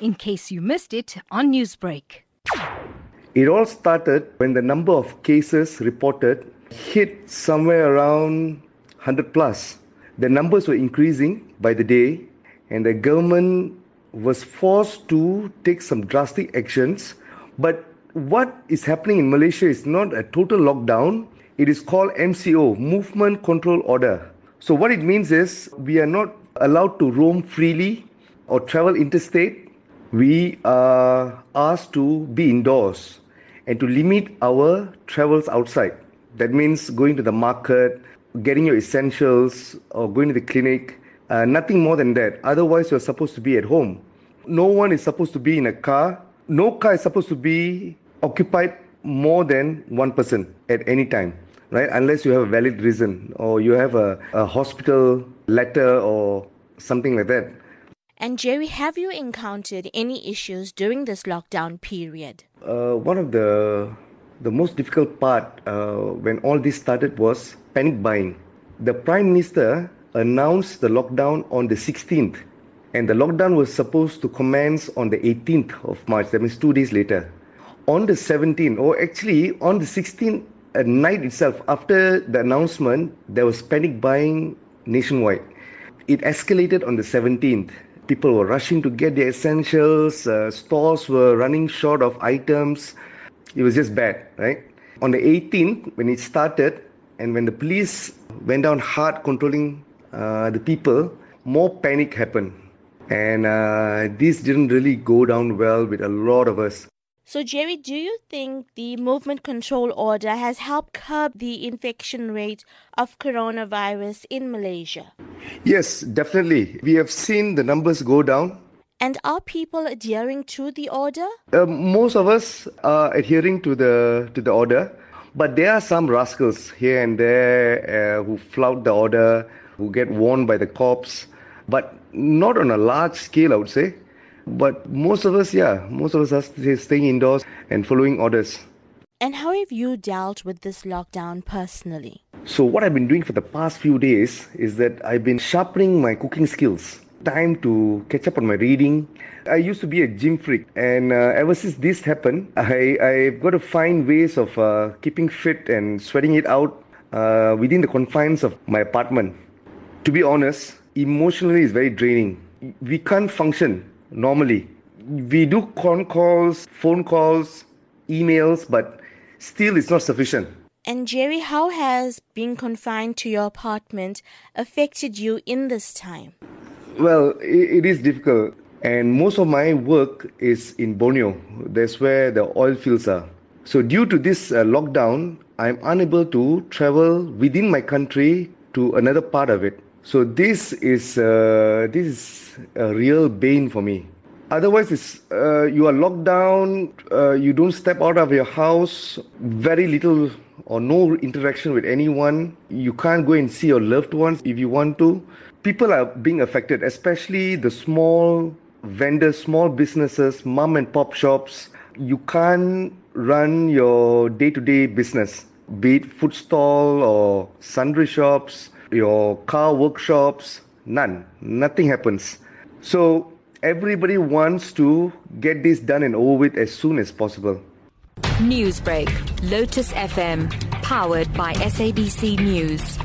in case you missed it on Newsbreak. It all started when the number of cases reported hit somewhere around 100 plus. The numbers were increasing by the day, and the government was forced to take some drastic actions. But what is happening in Malaysia is not a total lockdown, it is called MCO, Movement Control Order. So, what it means is we are not allowed to roam freely or travel interstate. We are asked to be indoors and to limit our travels outside. That means going to the market, getting your essentials, or going to the clinic. Uh, nothing more than that. Otherwise, you're supposed to be at home. No one is supposed to be in a car. No car is supposed to be occupied more than one person at any time, right? Unless you have a valid reason or you have a, a hospital letter or something like that. And Jerry, have you encountered any issues during this lockdown period? Uh, one of the the most difficult part uh, when all this started was panic buying. The Prime Minister announced the lockdown on the 16th, and the lockdown was supposed to commence on the 18th of March, that means two days later. On the 17th, or actually on the 16th at night itself, after the announcement, there was panic buying nationwide. It escalated on the 17th. People were rushing to get their essentials, uh, stores were running short of items it was just bad, right? On the 18th, when it started, and when the police went down hard controlling uh, the people, more panic happened. And uh, this didn't really go down well with a lot of us. So, Jerry, do you think the movement control order has helped curb the infection rate of coronavirus in Malaysia? Yes, definitely. We have seen the numbers go down and are people adhering to the order? Uh, most of us are adhering to the to the order, but there are some rascals here and there uh, who flout the order, who get warned by the cops, but not on a large scale, I would say. But most of us, yeah, most of us are staying indoors and following orders. And how have you dealt with this lockdown personally? So, what I've been doing for the past few days is that I've been sharpening my cooking skills time to catch up on my reading. I used to be a gym freak, and uh, ever since this happened, I, I've got to find ways of uh, keeping fit and sweating it out uh, within the confines of my apartment. To be honest, emotionally it's very draining. We can't function normally. We do con calls, phone calls, emails, but still it's not sufficient. And Jerry, how has being confined to your apartment affected you in this time? Well, it, it is difficult. And most of my work is in Borneo. That's where the oil fields are. So, due to this uh, lockdown, I'm unable to travel within my country to another part of it. So, this is uh, this is a real bane for me. Otherwise, it's, uh, you are locked down, uh, you don't step out of your house, very little or no interaction with anyone. You can't go and see your loved ones if you want to people are being affected, especially the small vendors, small businesses, mom and pop shops. You can't run your day to day business, be it food stall or sundry shops, your car workshops, none. Nothing happens. So everybody wants to get this done and over with as soon as possible. Newsbreak, Lotus FM, powered by SABC News.